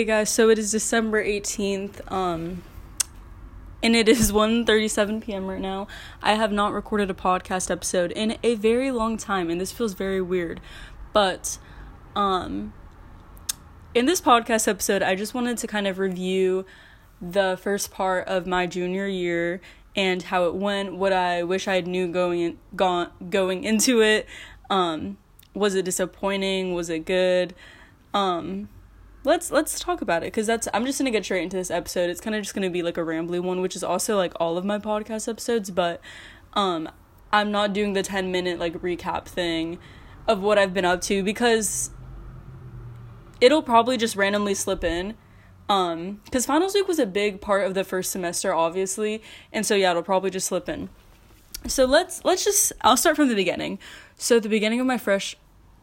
Hey guys, so it is December 18th, um, and it is 1.37 p.m. right now. I have not recorded a podcast episode in a very long time, and this feels very weird. But, um, in this podcast episode, I just wanted to kind of review the first part of my junior year and how it went, what I wish I knew going in, gone, going into it. Um, was it disappointing? Was it good? Um, let's let's talk about it because that's i'm just gonna get straight into this episode. It's kind of just gonna be like a rambly one which is also like all of my podcast episodes but um i'm not doing the 10 minute like recap thing of what i've been up to because it'll probably just randomly slip in um because finals week was a big part of the first semester obviously and so yeah it'll probably just slip in. So let's let's just i'll start from the beginning. So the beginning of my fresh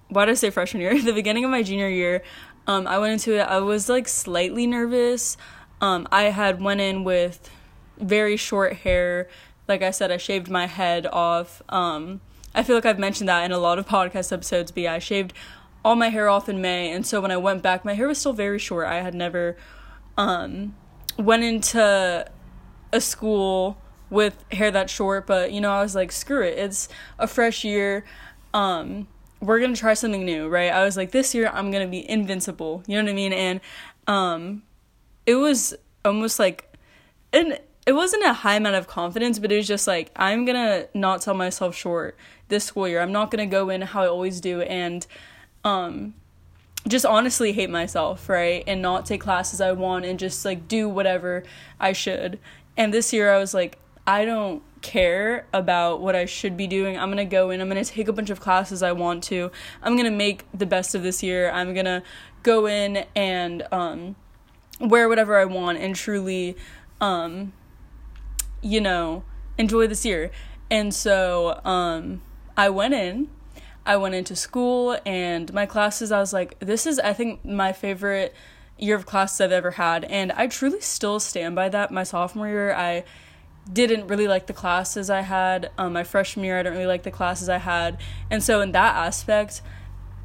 why did I say freshman year? the beginning of my junior year, um, I went into it. I was like slightly nervous. Um, I had went in with very short hair. Like I said, I shaved my head off. Um, I feel like I've mentioned that in a lot of podcast episodes. But yeah, I shaved all my hair off in May, and so when I went back, my hair was still very short. I had never um, went into a school with hair that short, but you know, I was like, screw it. It's a fresh year. Um, we're gonna try something new, right? I was like, this year I'm gonna be invincible. You know what I mean? And um, it was almost like, and it wasn't a high amount of confidence, but it was just like I'm gonna not sell myself short this school year. I'm not gonna go in how I always do and um, just honestly hate myself, right? And not take classes I want and just like do whatever I should. And this year I was like, I don't care about what I should be doing. I'm going to go in, I'm going to take a bunch of classes I want to. I'm going to make the best of this year. I'm going to go in and um, wear whatever I want and truly, um, you know, enjoy this year. And so um, I went in. I went into school and my classes, I was like, this is, I think, my favorite year of classes I've ever had. And I truly still stand by that. My sophomore year, I didn't really like the classes I had. Um, my freshman year, I didn't really like the classes I had. And so, in that aspect,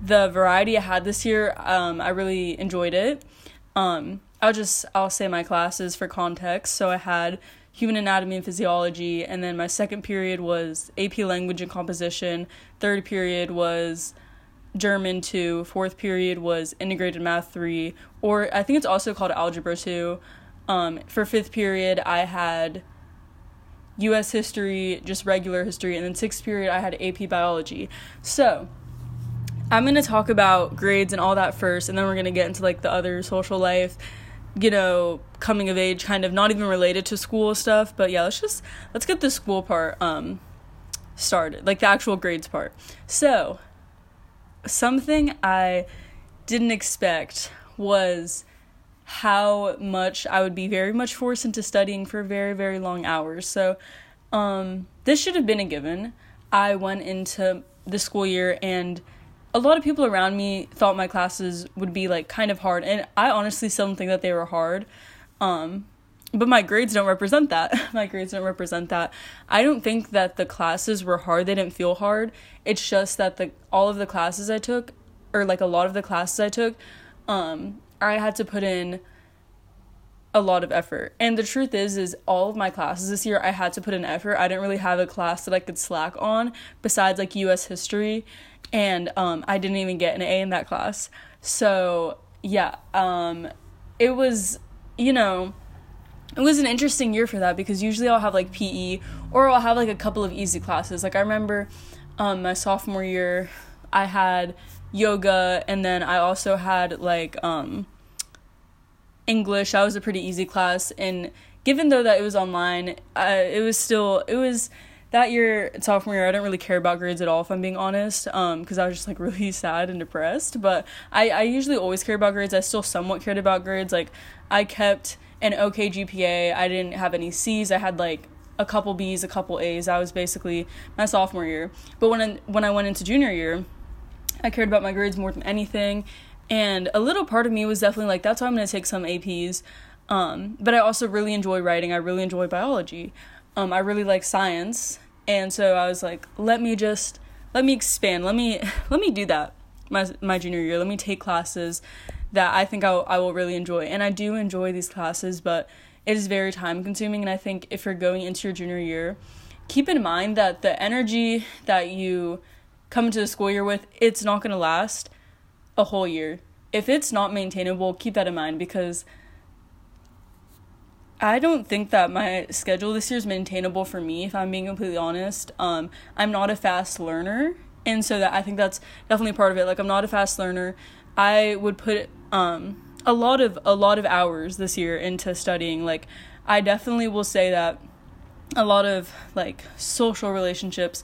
the variety I had this year, um, I really enjoyed it. Um, I'll just, I'll say my classes for context. So, I had human anatomy and physiology, and then my second period was AP language and composition, third period was German 2, fourth period was integrated math 3, or I think it's also called algebra 2. Um, for fifth period, I had US history, just regular history, and then sixth period I had AP biology. So, I'm going to talk about grades and all that first, and then we're going to get into like the other social life, you know, coming of age kind of not even related to school stuff, but yeah, let's just let's get the school part um started, like the actual grades part. So, something I didn't expect was how much I would be very much forced into studying for very, very long hours. So, um, this should have been a given. I went into the school year and a lot of people around me thought my classes would be like kind of hard and I honestly still don't think that they were hard. Um, but my grades don't represent that. my grades don't represent that. I don't think that the classes were hard. They didn't feel hard. It's just that the all of the classes I took or like a lot of the classes I took um I had to put in a lot of effort. And the truth is is all of my classes this year I had to put in effort. I didn't really have a class that I could slack on besides like US history and um I didn't even get an A in that class. So, yeah, um it was, you know, it was an interesting year for that because usually I'll have like PE or I'll have like a couple of easy classes. Like I remember um my sophomore year I had yoga and then I also had like um English. That was a pretty easy class, and given though that it was online, uh, it was still it was that year sophomore year. I didn't really care about grades at all, if I'm being honest, because um, I was just like really sad and depressed. But I I usually always care about grades. I still somewhat cared about grades. Like I kept an okay GPA. I didn't have any C's. I had like a couple B's, a couple A's. That was basically my sophomore year. But when I, when I went into junior year, I cared about my grades more than anything and a little part of me was definitely like, that's why I'm going to take some APs. Um, but I also really enjoy writing. I really enjoy biology. Um, I really like science. And so I was like, let me just, let me expand. Let me, let me do that my, my junior year. Let me take classes that I think I'll, I will really enjoy. And I do enjoy these classes, but it is very time consuming. And I think if you're going into your junior year, keep in mind that the energy that you come into the school year with, it's not going to last a whole year. If it's not maintainable, keep that in mind because I don't think that my schedule this year is maintainable for me if I'm being completely honest. Um I'm not a fast learner and so that I think that's definitely part of it. Like I'm not a fast learner. I would put um a lot of a lot of hours this year into studying. Like I definitely will say that a lot of like social relationships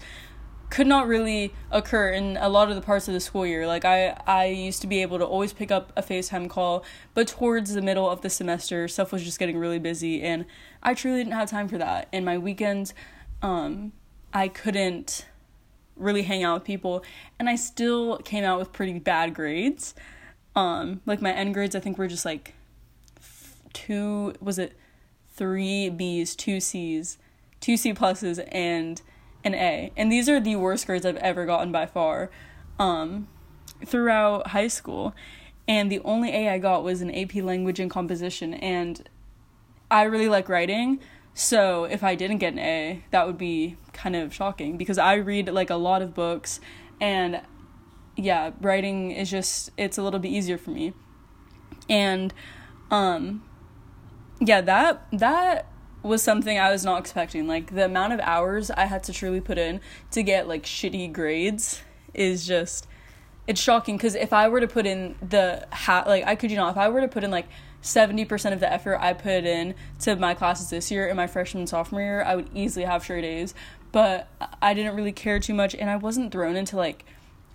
could not really occur in a lot of the parts of the school year. Like I I used to be able to always pick up a FaceTime call, but towards the middle of the semester, stuff was just getting really busy and I truly didn't have time for that. And my weekends um I couldn't really hang out with people and I still came out with pretty bad grades. Um like my end grades I think were just like two was it 3 Bs, 2 Cs, 2 C pluses and an A. And these are the worst grades I've ever gotten by far um, throughout high school. And the only A I got was an AP language and composition. And I really like writing. So if I didn't get an A, that would be kind of shocking because I read like a lot of books and yeah, writing is just it's a little bit easier for me. And um yeah, that that was something I was not expecting. Like the amount of hours I had to truly put in to get like shitty grades is just it's shocking because if I were to put in the hat like I could you not if I were to put in like 70% of the effort I put in to my classes this year in my freshman sophomore year, I would easily have straight A's. But I didn't really care too much and I wasn't thrown into like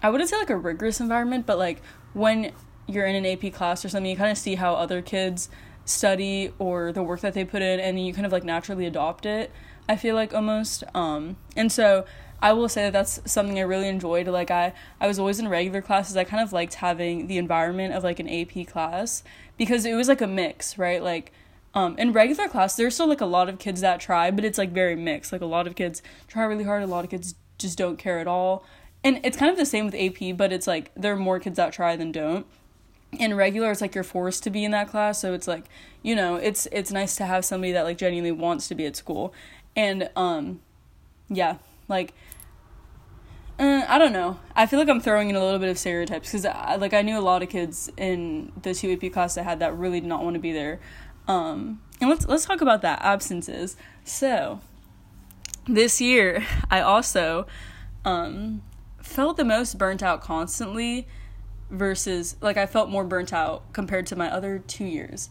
I wouldn't say like a rigorous environment, but like when you're in an AP class or something, you kind of see how other kids study or the work that they put in and you kind of like naturally adopt it i feel like almost. Um and so i will say that that's something i really enjoyed. Like i i was always in regular classes. I kind of liked having the environment of like an ap class because it was like a mix right? Like um in regular class there's still like a lot of kids that try but it's like very mixed. Like a lot of kids try really hard. A lot of kids just don't care at all. And it's kind of the same with ap but it's like there are more kids that try than don't in regular it's like you're forced to be in that class so it's like you know it's it's nice to have somebody that like genuinely wants to be at school and um yeah like uh, I don't know. I feel like I'm throwing in a little bit of stereotypes because, I, like, I knew a lot of kids in the two AP class that had that really did not want to be there. Um, and let's let's talk about that absences. So, this year I also um, felt the most burnt out constantly versus like I felt more burnt out compared to my other two years.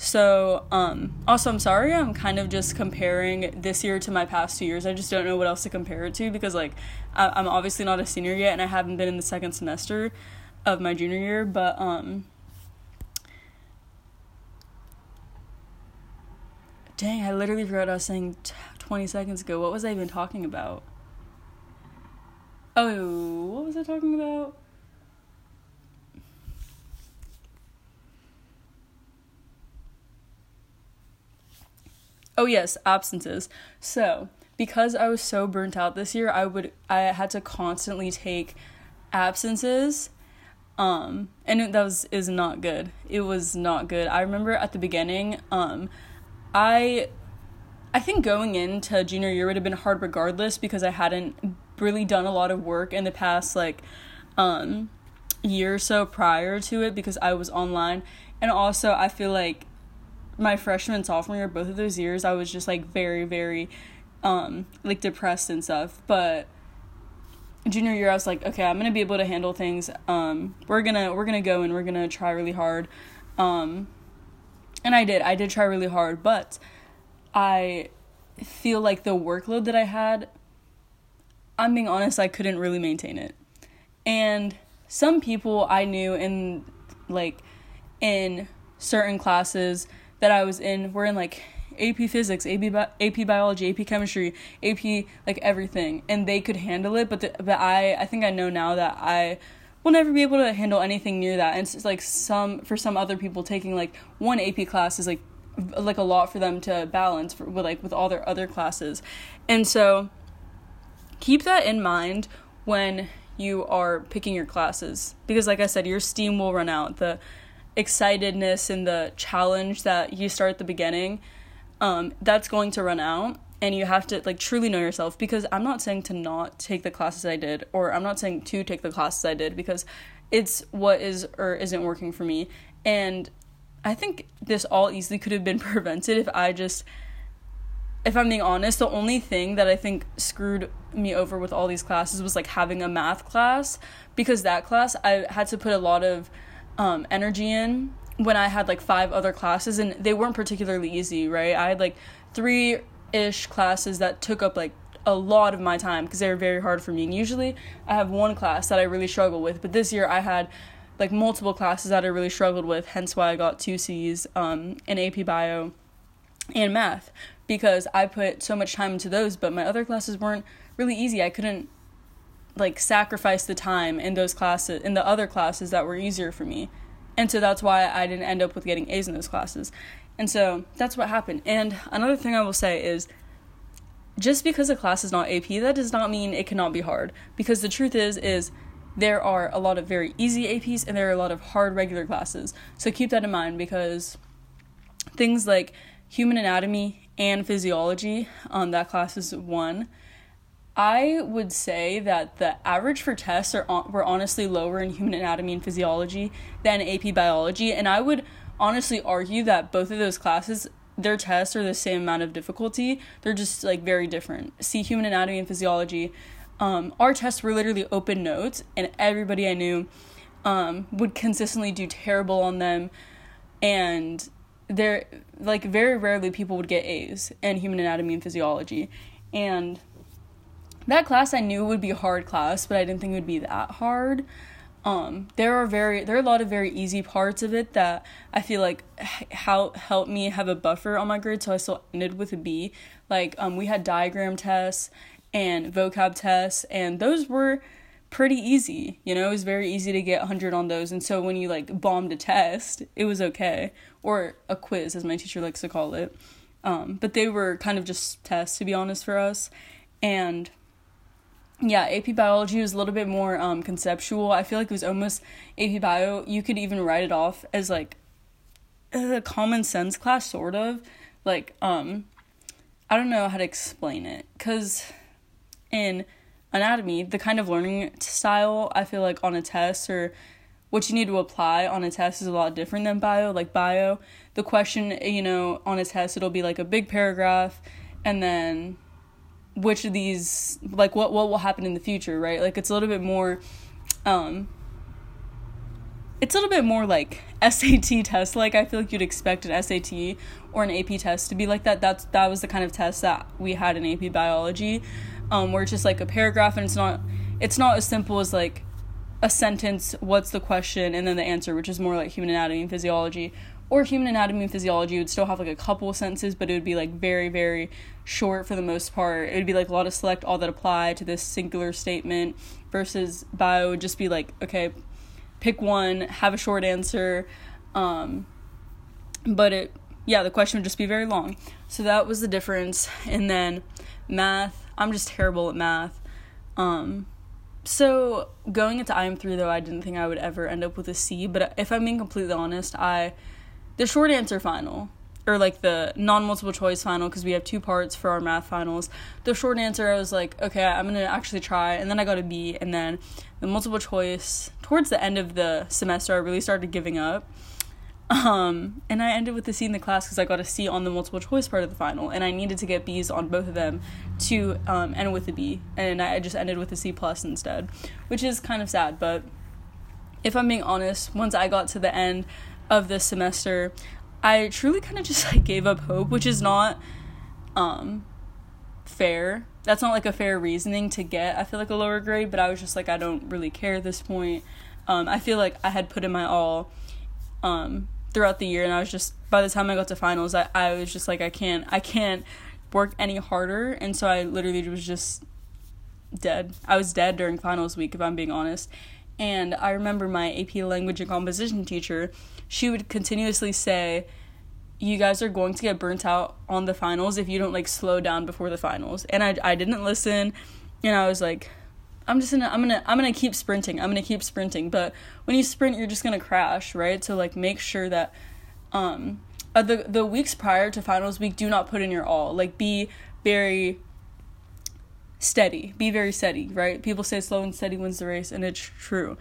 So, um, also, I'm sorry, I'm kind of just comparing this year to my past two years. I just don't know what else to compare it to because, like, I- I'm obviously not a senior yet and I haven't been in the second semester of my junior year, but, um, dang, I literally forgot I was saying t- 20 seconds ago. What was I even talking about? Oh, what was I talking about? Oh yes, absences. So, because I was so burnt out this year, I would I had to constantly take absences. Um, and that was is not good. It was not good. I remember at the beginning, um, I I think going into junior year would have been hard regardless because I hadn't really done a lot of work in the past like um year or so prior to it because I was online. And also I feel like my freshman sophomore year, both of those years, I was just like very, very um like depressed and stuff. But junior year I was like, okay, I'm gonna be able to handle things. Um we're gonna we're gonna go and we're gonna try really hard. Um and I did. I did try really hard, but I feel like the workload that I had, I'm being honest, I couldn't really maintain it. And some people I knew in like in certain classes that I was in were in like AP physics, AP bi- AP biology, AP chemistry, AP like everything, and they could handle it. But the, but I I think I know now that I will never be able to handle anything near that. And it's like some for some other people taking like one AP class is like like a lot for them to balance for, with like with all their other classes, and so keep that in mind when you are picking your classes because like I said, your steam will run out. The excitedness and the challenge that you start at the beginning, um, that's going to run out. And you have to like truly know yourself. Because I'm not saying to not take the classes I did or I'm not saying to take the classes I did because it's what is or isn't working for me. And I think this all easily could have been prevented if I just if I'm being honest, the only thing that I think screwed me over with all these classes was like having a math class. Because that class I had to put a lot of um, energy in when I had like five other classes and they weren't particularly easy, right? I had like three ish classes that took up like a lot of my time because they were very hard for me. And usually I have one class that I really struggle with, but this year I had like multiple classes that I really struggled with, hence why I got two C's um, in AP Bio and Math because I put so much time into those, but my other classes weren't really easy. I couldn't like sacrifice the time in those classes in the other classes that were easier for me. And so that's why I didn't end up with getting A's in those classes. And so that's what happened. And another thing I will say is just because a class is not AP, that does not mean it cannot be hard. Because the truth is, is there are a lot of very easy APs and there are a lot of hard regular classes. So keep that in mind because things like human anatomy and physiology, um, that class is one. I would say that the average for tests are were honestly lower in human anatomy and physiology than AP biology, and I would honestly argue that both of those classes their tests are the same amount of difficulty. They're just like very different. See human anatomy and physiology. Um, our tests were literally open notes, and everybody I knew um, would consistently do terrible on them, and there like very rarely people would get A's in human anatomy and physiology, and that class I knew would be a hard class, but I didn't think it would be that hard. Um, there are very there are a lot of very easy parts of it that I feel like how helped me have a buffer on my grade, so I still ended with a B. Like um, we had diagram tests and vocab tests, and those were pretty easy. You know, it was very easy to get 100 on those, and so when you like bombed a test, it was okay, or a quiz, as my teacher likes to call it. Um, but they were kind of just tests, to be honest, for us, and yeah, AP biology was a little bit more um, conceptual. I feel like it was almost AP bio. You could even write it off as like a common sense class, sort of. Like, um, I don't know how to explain it because in anatomy, the kind of learning style I feel like on a test or what you need to apply on a test is a lot different than bio. Like bio, the question, you know, on a test it'll be like a big paragraph and then which of these like what what will happen in the future, right? Like it's a little bit more um it's a little bit more like SAT test like I feel like you'd expect an SAT or an AP test to be like that. That's that was the kind of test that we had in AP biology. Um where it's just like a paragraph and it's not it's not as simple as like a sentence, what's the question, and then the answer, which is more like human anatomy and physiology, or human anatomy and physiology would still have like a couple sentences, but it would be like very, very short for the most part. It would be like a lot of select all that apply to this singular statement versus bio would just be like, okay, pick one, have a short answer. Um, but it, yeah, the question would just be very long. So that was the difference. And then math, I'm just terrible at math. Um, so going into IM3 though, I didn't think I would ever end up with a C, but if I'm being completely honest, I the short answer final or like the non multiple choice final because we have two parts for our math finals. The short answer I was like, okay, I'm gonna actually try, and then I got a B, and then the multiple choice towards the end of the semester I really started giving up. Um, and I ended with a C in the class because I got a C on the multiple choice part of the final, and I needed to get B's on both of them to um, end with a B, and I just ended with a C plus instead, which is kind of sad. But if I'm being honest, once I got to the end of this semester, I truly kind of just like gave up hope, which is not um fair. That's not like a fair reasoning to get I feel like a lower grade, but I was just like I don't really care at this point. Um I feel like I had put in my all um throughout the year and I was just by the time I got to finals I, I was just like I can't I can't work any harder and so I literally was just dead. I was dead during finals week if I'm being honest. And I remember my AP language and composition teacher, she would continuously say, You guys are going to get burnt out on the finals if you don't like slow down before the finals. And I, I didn't listen. And I was like, I'm just gonna I'm gonna I'm gonna keep sprinting. I'm gonna keep sprinting. But when you sprint, you're just gonna crash, right? So like make sure that um uh, the the weeks prior to finals week do not put in your all. Like be very steady. Be very steady, right? People say slow and steady wins the race, and it's true.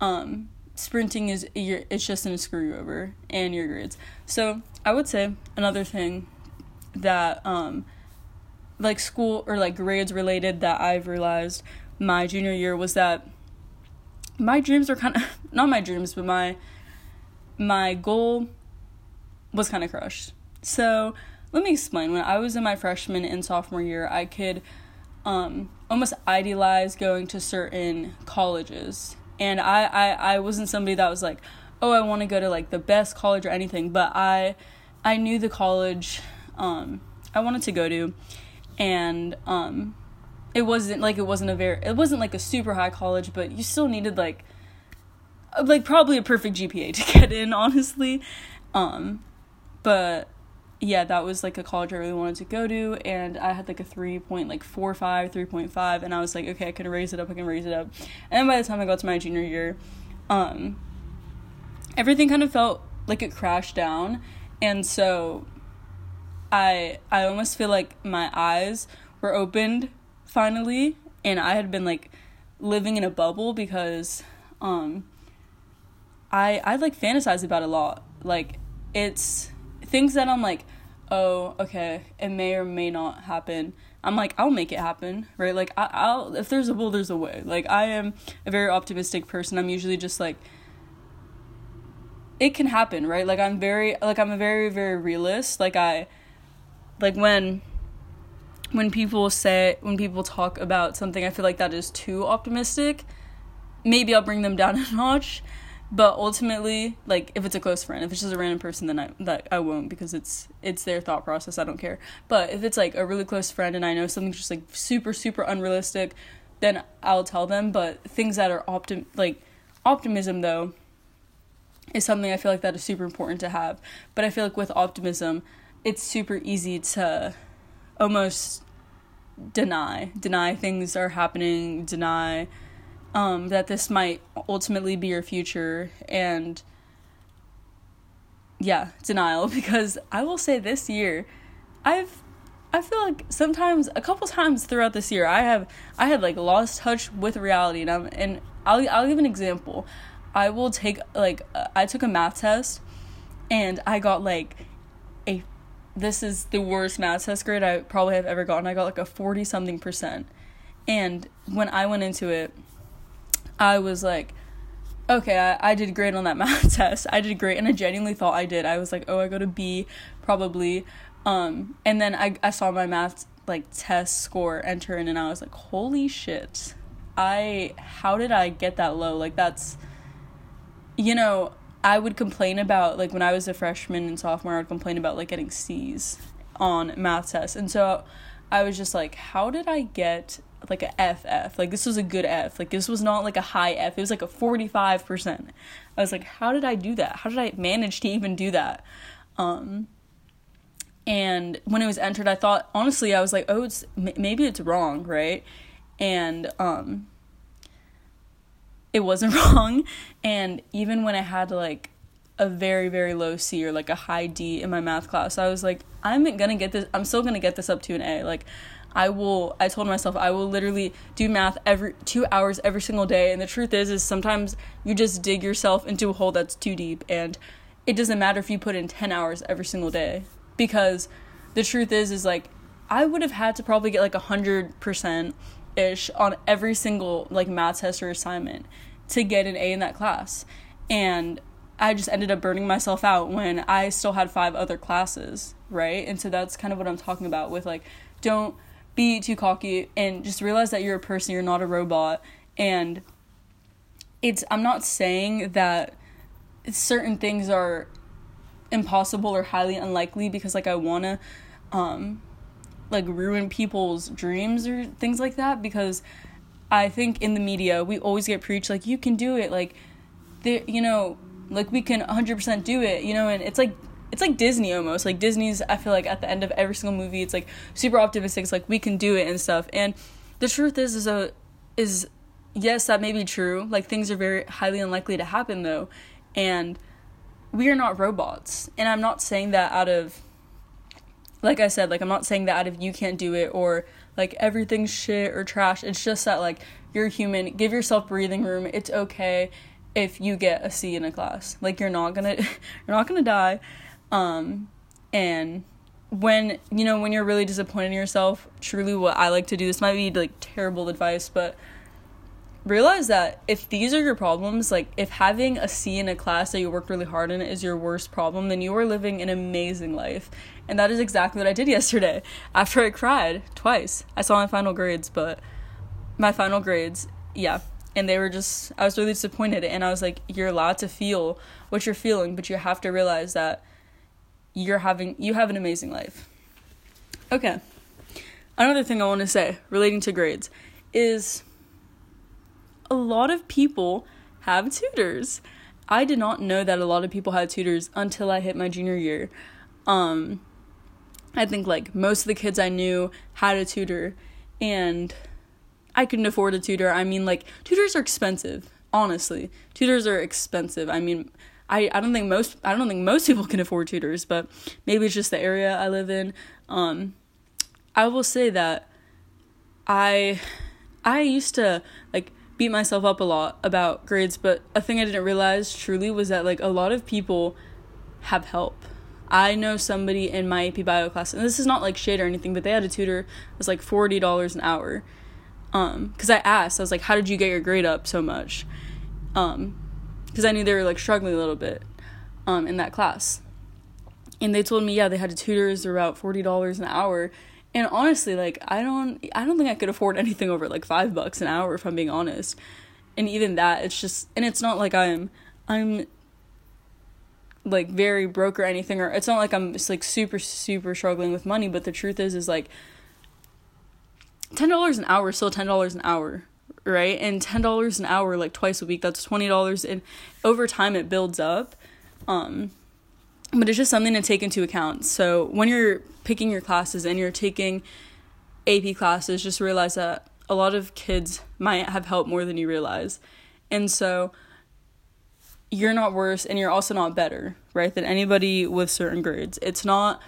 Um, sprinting is it's just gonna screw you over and your grades. So I would say another thing that um like school or like grades related that I've realized my junior year was that my dreams were kind of not my dreams, but my my goal was kind of crushed. So let me explain. When I was in my freshman and sophomore year, I could um, almost idealize going to certain colleges, and I, I I wasn't somebody that was like, oh, I want to go to like the best college or anything, but I I knew the college um, I wanted to go to, and um, it wasn't like it wasn't a very it wasn't like a super high college, but you still needed like like probably a perfect GPA to get in, honestly. Um, but yeah, that was like a college I really wanted to go to, and I had like a three point like four five, three point five, and I was like, okay, I can raise it up, I can raise it up. And by the time I got to my junior year, um, everything kind of felt like it crashed down, and so I I almost feel like my eyes were opened finally and I had been like living in a bubble because um I I like fantasize about a lot. Like it's things that I'm like, oh, okay, it may or may not happen. I'm like, I'll make it happen, right? Like I, I'll if there's a will, there's a way. Like I am a very optimistic person. I'm usually just like it can happen, right? Like I'm very like I'm a very very realist. Like I like when when people say when people talk about something i feel like that is too optimistic maybe i'll bring them down a notch but ultimately like if it's a close friend if it's just a random person then i that i won't because it's it's their thought process i don't care. But if it's like a really close friend and i know something's just like super super unrealistic then i'll tell them. But things that are optim like optimism though is something i feel like that is super important to have. But i feel like with optimism it's super easy to almost deny deny things are happening deny um, that this might ultimately be your future and yeah denial because i will say this year i've i feel like sometimes a couple times throughout this year i have i had like lost touch with reality and i'm and i'll i'll give an example i will take like i took a math test and i got like a this is the worst math test grade I probably have ever gotten. I got like a 40 something percent. And when I went into it, I was like, okay, I, I did great on that math test. I did great. And I genuinely thought I did. I was like, oh, I got a B probably. Um, and then I, I saw my math like test score enter in and I was like, holy shit. I, how did I get that low? Like that's, you know, I would complain about like when I was a freshman and sophomore, I would complain about like getting C's on math tests, and so I was just like, how did I get like a FF? Like this was a good F. Like this was not like a high F. It was like a forty five percent. I was like, how did I do that? How did I manage to even do that? Um, and when it was entered, I thought honestly, I was like, oh, it's maybe it's wrong, right? And um it wasn't wrong. And even when I had like a very, very low C or like a high D in my math class, I was like, I'm gonna get this, I'm still gonna get this up to an A. Like, I will, I told myself I will literally do math every two hours every single day. And the truth is, is sometimes you just dig yourself into a hole that's too deep. And it doesn't matter if you put in 10 hours every single day because the truth is, is like, I would have had to probably get like a hundred percent ish on every single like math test or assignment to get an A in that class. And I just ended up burning myself out when I still had five other classes, right? And so that's kind of what I'm talking about with like don't be too cocky and just realize that you're a person, you're not a robot. And it's I'm not saying that certain things are impossible or highly unlikely because like I want to um like ruin people's dreams or things like that because I think in the media we always get preached like you can do it like you know like we can 100% do it you know and it's like it's like Disney almost like Disney's I feel like at the end of every single movie it's like super optimistic it's like we can do it and stuff and the truth is is a is yes, that may be true. Like things are very highly unlikely to happen though. And we are not robots. And I'm not saying that out of like I said, like I'm not saying that out of you can't do it or like everything's shit or trash. It's just that like you're human. Give yourself breathing room. It's okay if you get a C in a class. Like you're not gonna you're not gonna die. Um and when you know when you're really disappointed in yourself, truly what I like to do, this might be like terrible advice, but realize that if these are your problems, like if having a C in a class that you worked really hard in is your worst problem, then you are living an amazing life. And that is exactly what I did yesterday. After I cried twice. I saw my final grades, but my final grades, yeah. And they were just I was really disappointed and I was like, You're allowed to feel what you're feeling, but you have to realize that you're having you have an amazing life. Okay. Another thing I want to say relating to grades is a lot of people have tutors. I did not know that a lot of people had tutors until I hit my junior year. Um, I think like most of the kids I knew had a tutor, and I couldn't afford a tutor. I mean, like tutors are expensive. Honestly, tutors are expensive. I mean, I, I don't think most I don't think most people can afford tutors, but maybe it's just the area I live in. Um, I will say that I I used to like beat myself up a lot about grades, but a thing I didn't realize truly was that like a lot of people have help. I know somebody in my AP bio class, and this is not like shade or anything, but they had a tutor. It was like forty dollars an hour. Um, because I asked, I was like, "How did you get your grade up so much?" Um, because I knew they were like struggling a little bit, um, in that class. And they told me, yeah, they had tutors. They're about forty dollars an hour, and honestly, like I don't I don't think I could afford anything over like 5 bucks an hour if I'm being honest. And even that it's just and it's not like I'm I'm like very broke or anything or it's not like I'm just like super super struggling with money, but the truth is is like $10 an hour is still $10 an hour, right? And $10 an hour like twice a week, that's $20 and over time it builds up. Um but it's just something to take into account. So when you're picking your classes and you're taking AP classes, just realize that a lot of kids might have help more than you realize. And so you're not worse and you're also not better, right, than anybody with certain grades. It's not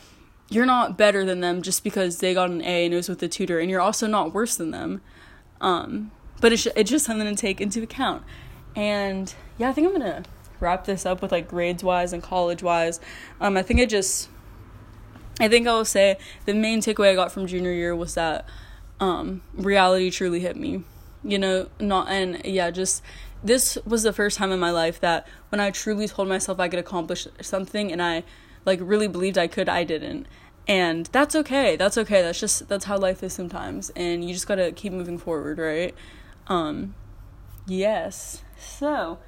you're not better than them just because they got an A and it was with a tutor and you're also not worse than them. Um, but it's it's just something to take into account. And yeah, I think I'm to wrap this up with like grades wise and college wise. Um, I think it just, I think I will say the main takeaway I got from junior year was that um, reality truly hit me. You know, not, and yeah, just this was the first time in my life that when I truly told myself I could accomplish something and I like really believed I could, I didn't. And that's okay. That's okay. That's just that's how life is sometimes. And you just got to keep moving forward, right? Um yes. So,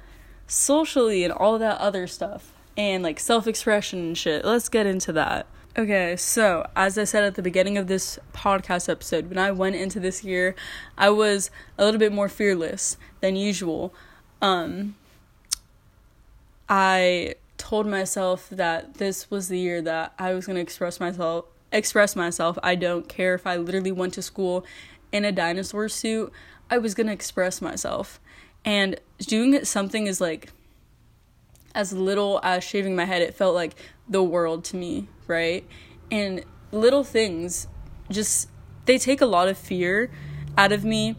socially and all that other stuff and like self expression and shit. Let's get into that. Okay, so as I said at the beginning of this podcast episode, when I went into this year, I was a little bit more fearless than usual. Um, I told myself that this was the year that I was going to express myself express myself. I don't care if I literally went to school in a dinosaur suit. I was going to express myself and doing something is like as little as shaving my head it felt like the world to me right and little things just they take a lot of fear out of me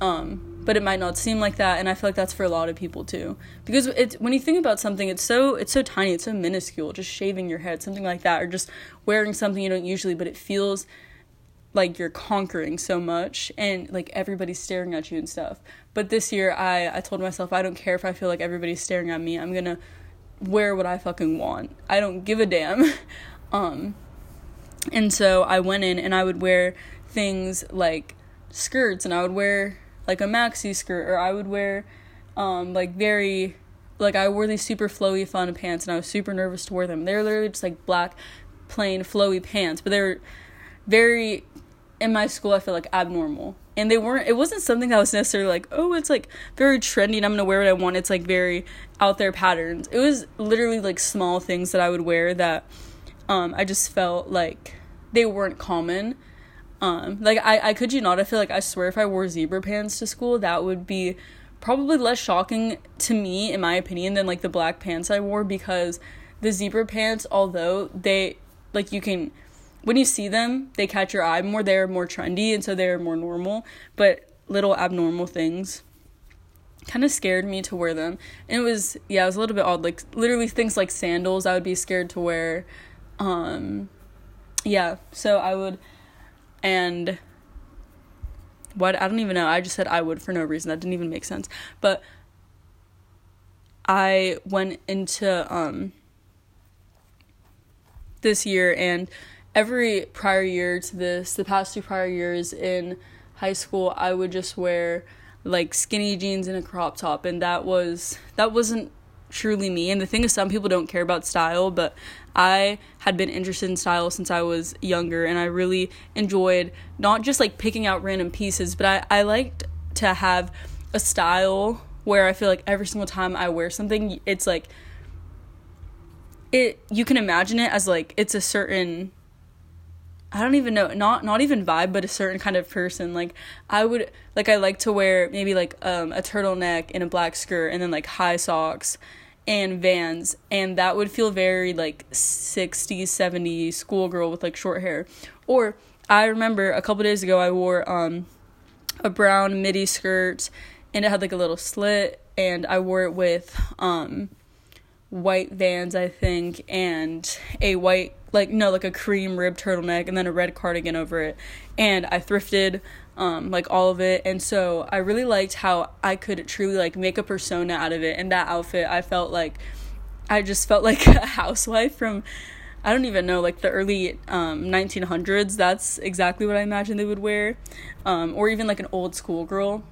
um but it might not seem like that and i feel like that's for a lot of people too because it's when you think about something it's so it's so tiny it's so minuscule just shaving your head something like that or just wearing something you don't usually but it feels like you're conquering so much and like everybody's staring at you and stuff. But this year I I told myself I don't care if I feel like everybody's staring at me. I'm going to wear what I fucking want. I don't give a damn. um and so I went in and I would wear things like skirts and I would wear like a maxi skirt or I would wear um like very like I wore these super flowy fun pants and I was super nervous to wear them. They're literally just like black plain flowy pants, but they're very in my school I feel like abnormal. And they weren't it wasn't something that was necessarily like, oh, it's like very trendy and I'm gonna wear what I want. It's like very out there patterns. It was literally like small things that I would wear that um I just felt like they weren't common. Um, like I, I could you not, I feel like I swear if I wore zebra pants to school, that would be probably less shocking to me, in my opinion, than like the black pants I wore because the zebra pants, although they like you can when you see them, they catch your eye more. They're more trendy and so they're more normal. But little abnormal things kind of scared me to wear them. And it was yeah, it was a little bit odd. Like literally things like sandals I would be scared to wear. Um yeah, so I would and what I don't even know. I just said I would for no reason. That didn't even make sense. But I went into um this year and every prior year to this, the past two prior years in high school, I would just wear like skinny jeans and a crop top and that was that wasn't truly me. And the thing is some people don't care about style, but I had been interested in style since I was younger and I really enjoyed not just like picking out random pieces, but I, I liked to have a style where I feel like every single time I wear something, it's like it you can imagine it as like it's a certain I don't even know, not not even vibe, but a certain kind of person. Like I would like I like to wear maybe like um a turtleneck and a black skirt and then like high socks and Vans and that would feel very like 60s 70s schoolgirl with like short hair. Or I remember a couple days ago I wore um a brown midi skirt and it had like a little slit and I wore it with um white Vans I think and a white like no like a cream rib turtleneck and then a red cardigan over it. And i thrifted um like all of it. And so i really liked how i could truly like make a persona out of it. And that outfit i felt like i just felt like a housewife from i don't even know like the early um 1900s that's exactly what i imagine they would wear. Um or even like an old school girl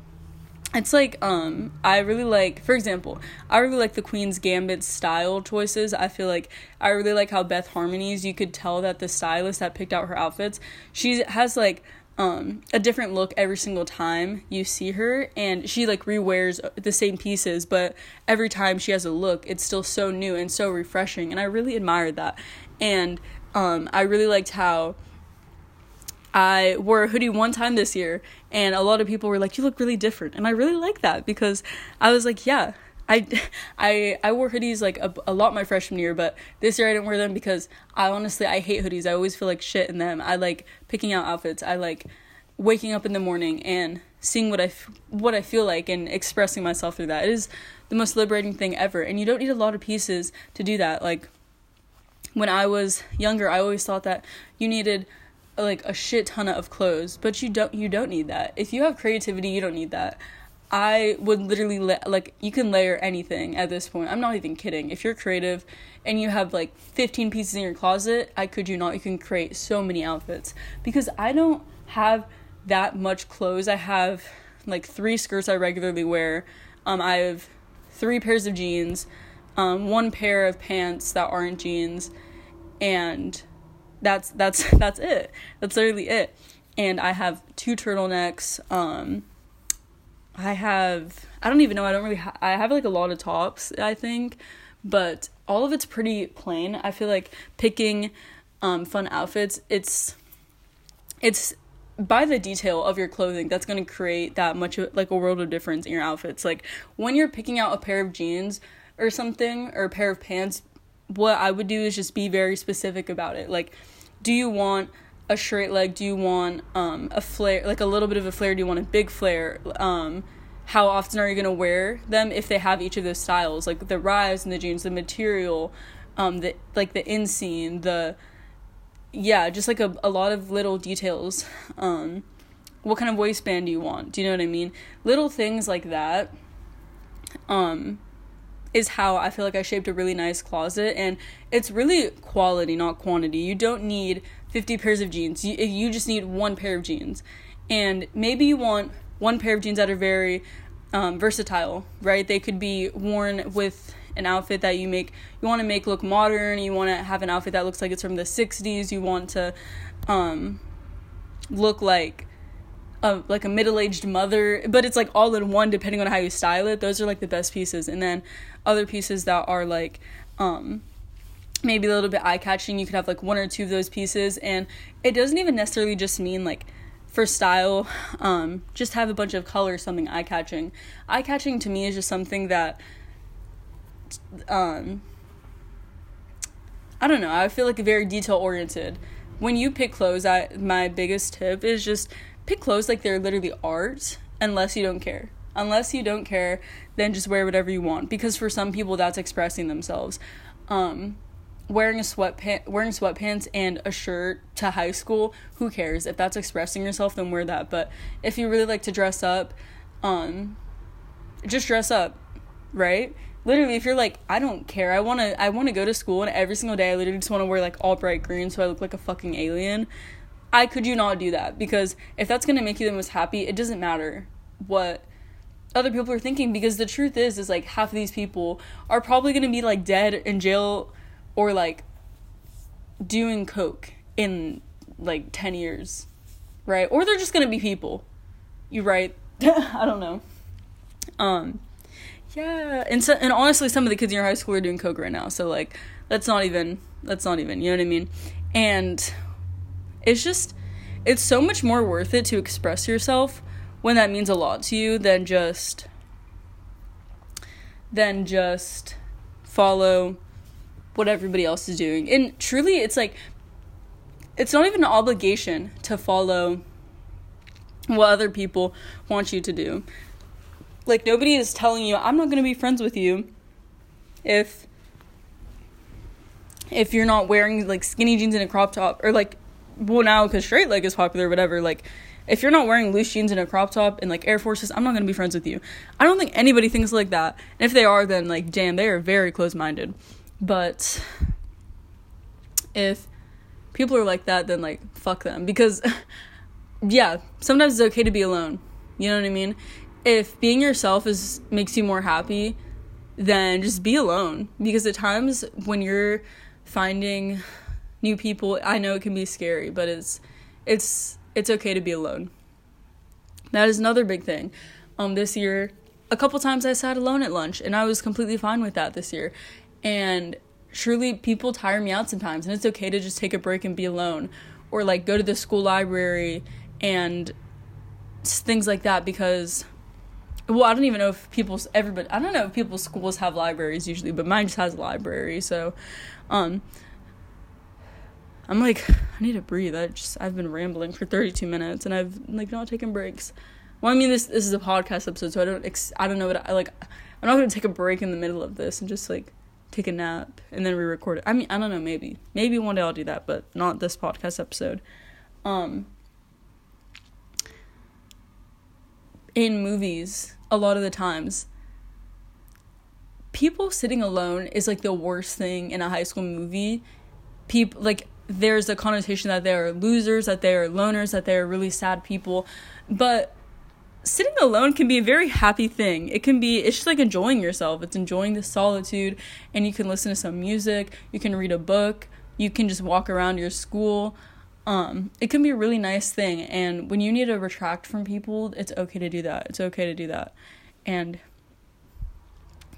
it's like um I really like for example, I really like the Queen's Gambit style choices. I feel like I really like how Beth Harmon's you could tell that the stylist that picked out her outfits, she has like um a different look every single time you see her and she like rewears the same pieces but every time she has a look it's still so new and so refreshing and I really admired that. And um I really liked how I wore a hoodie one time this year, and a lot of people were like, "You look really different," and I really like that because I was like, "Yeah." I, I I wore hoodies like a, a lot my freshman year, but this year I didn't wear them because I honestly I hate hoodies. I always feel like shit in them. I like picking out outfits. I like waking up in the morning and seeing what I f- what I feel like and expressing myself through that. It is the most liberating thing ever, and you don't need a lot of pieces to do that. Like when I was younger, I always thought that you needed like a shit ton of clothes, but you don't you don't need that. If you have creativity, you don't need that. I would literally la- like you can layer anything at this point. I'm not even kidding. If you're creative and you have like 15 pieces in your closet, I could you not you can create so many outfits because I don't have that much clothes. I have like 3 skirts I regularly wear. Um I have 3 pairs of jeans, um one pair of pants that aren't jeans and that's that's that's it. That's literally it. And I have two turtlenecks. Um, I have I don't even know. I don't really. Ha- I have like a lot of tops. I think, but all of it's pretty plain. I feel like picking um, fun outfits. It's it's by the detail of your clothing that's going to create that much of, like a world of difference in your outfits. Like when you're picking out a pair of jeans or something or a pair of pants, what I would do is just be very specific about it. Like, do you want a straight leg? Do you want um, a flare, like a little bit of a flare? Do you want a big flare? Um, how often are you going to wear them if they have each of those styles? Like the rise in the jeans, the material, um, the like the inseam, the yeah, just like a, a lot of little details. Um, what kind of waistband do you want? Do you know what I mean? Little things like that. Um, is how I feel like I shaped a really nice closet and it's really quality not quantity. You don't need 50 pairs of jeans. You you just need one pair of jeans. And maybe you want one pair of jeans that are very um, versatile, right? They could be worn with an outfit that you make you want to make look modern, you want to have an outfit that looks like it's from the 60s, you want to um, look like a, like a middle-aged mother but it's like all in one depending on how you style it those are like the best pieces and then other pieces that are like um maybe a little bit eye-catching you could have like one or two of those pieces and it doesn't even necessarily just mean like for style, um, just have a bunch of colors, something eye catching. Eye catching to me is just something that, um, I don't know, I feel like very detail oriented. When you pick clothes, I, my biggest tip is just pick clothes like they're literally art, unless you don't care. Unless you don't care, then just wear whatever you want. Because for some people, that's expressing themselves. Um, wearing a sweatpant wearing sweatpants and a shirt to high school who cares if that's expressing yourself then wear that but if you really like to dress up um just dress up right literally if you're like i don't care i want to i want to go to school and every single day i literally just want to wear like all bright green so i look like a fucking alien i could you not do that? Because if that's going to make you the most happy it doesn't matter what other people are thinking. Because the truth is is like half of these people are probably going to be like dead in jail or like doing coke in like 10 years right? Or they're just gonna be people. You right? I don't know. Um yeah and so and honestly some of the kids in your high school are doing coke right now. So like that's not even that's not even you know what i mean? And it's just it's so much more worth it to express yourself when that means a lot to you than just than just follow what everybody else is doing. And truly, it's like, it's not even an obligation to follow what other people want you to do. Like, nobody is telling you, I'm not going to be friends with you if if you're not wearing like skinny jeans and a crop top or like well now because straight leg is popular whatever like if you're not wearing loose jeans and a crop top and like air forces i'm not to be friends with you. I don't think anybody thinks like that. And if they are then like damn they are very close-minded. But if people are like that, then like fuck them. Because yeah, sometimes it's okay to be alone. You know what I mean? If being yourself is makes you more happy, then just be alone. Because at times when you're finding new people, I know it can be scary, but it's it's it's okay to be alone. That is another big thing. Um this year a couple times I sat alone at lunch and I was completely fine with that this year. And truly, people tire me out sometimes, and it's okay to just take a break and be alone, or like go to the school library and things like that because well i don't even know if people's everybody i don't know if people's schools have libraries usually but mine just has a library so um i'm like i need to breathe i just i've been rambling for 32 minutes and i've like not taken breaks well i mean this this is a podcast episode so i don't ex- i don't know what i like i'm not gonna take a break in the middle of this and just like take a nap and then re-record it. I mean, I don't know, maybe. Maybe one day I'll do that, but not this podcast episode. Um in movies, a lot of the times people sitting alone is like the worst thing in a high school movie. People like there's a connotation that they are losers, that they are loners, that they are really sad people. But sitting alone can be a very happy thing. It can be, it's just like enjoying yourself. It's enjoying the solitude, and you can listen to some music, you can read a book, you can just walk around your school. Um, it can be a really nice thing, and when you need to retract from people, it's okay to do that. It's okay to do that. And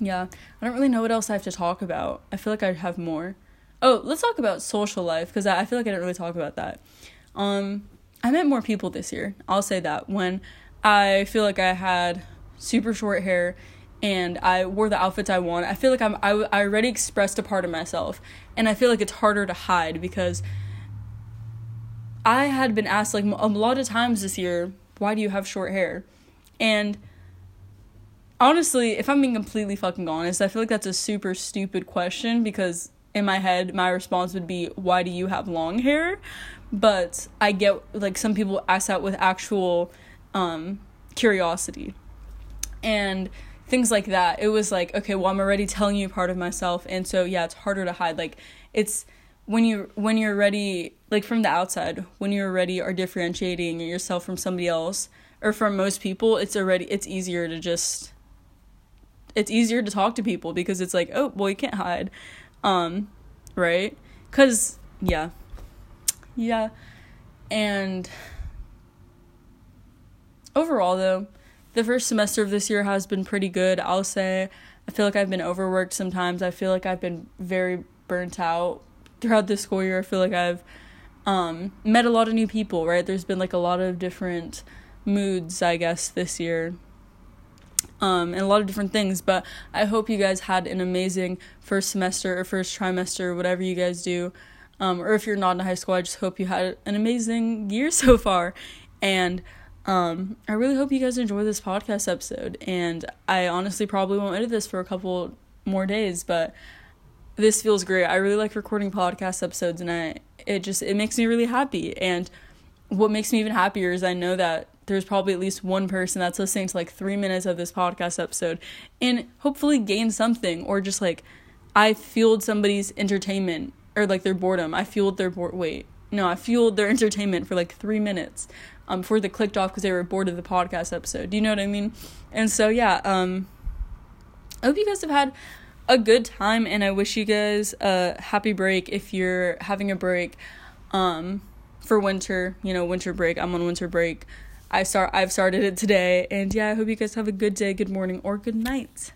yeah, I don't really know what else I have to talk about. I feel like I have more. Oh, let's talk about social life because I feel like I didn't really talk about that. Um, I met more people this year. I'll say that when I feel like I had super short hair and I wore the outfits I want. I feel like I'm I, I already expressed a part of myself and I feel like it's harder to hide because I had been asked like a lot of times this year, why do you have short hair? And honestly, if I'm being completely fucking honest, I feel like that's a super stupid question because in my head my response would be why do you have long hair? But I get like some people ask that with actual um, curiosity and things like that. It was like, okay, well, I'm already telling you part of myself, and so yeah, it's harder to hide. Like it's when you when you're ready, like from the outside, when you're ready are differentiating yourself from somebody else or from most people, it's already it's easier to just it's easier to talk to people because it's like, oh, well, you can't hide, um, right? Cause yeah, yeah, and overall though the first semester of this year has been pretty good i'll say i feel like i've been overworked sometimes i feel like i've been very burnt out throughout the school year i feel like i've Um, met a lot of new people, right? There's been like a lot of different moods, I guess, this year. Um, and a lot of different things, but I hope you guys had an amazing first semester or first trimester, whatever you guys do. Um, or if you're not in high school, I just hope you had an amazing year so far. And um, I really hope you guys enjoy this podcast episode. And I honestly probably won't edit this for a couple more days, but this feels great. I really like recording podcast episodes, and I it just it makes me really happy. And what makes me even happier is I know that there's probably at least one person that's listening to like three minutes of this podcast episode and hopefully gain something or just like I fueled somebody's entertainment or like their boredom. I fueled their bored. Wait, no, I fueled their entertainment for like three minutes um, before they clicked off because they were bored of the podcast episode. Do you know what I mean? And so yeah, um, I hope you guys have had a good time, and I wish you guys a happy break if you're having a break. Um, for winter, you know, winter break. I'm on winter break. I start I've started it today and yeah, I hope you guys have a good day, good morning or good night.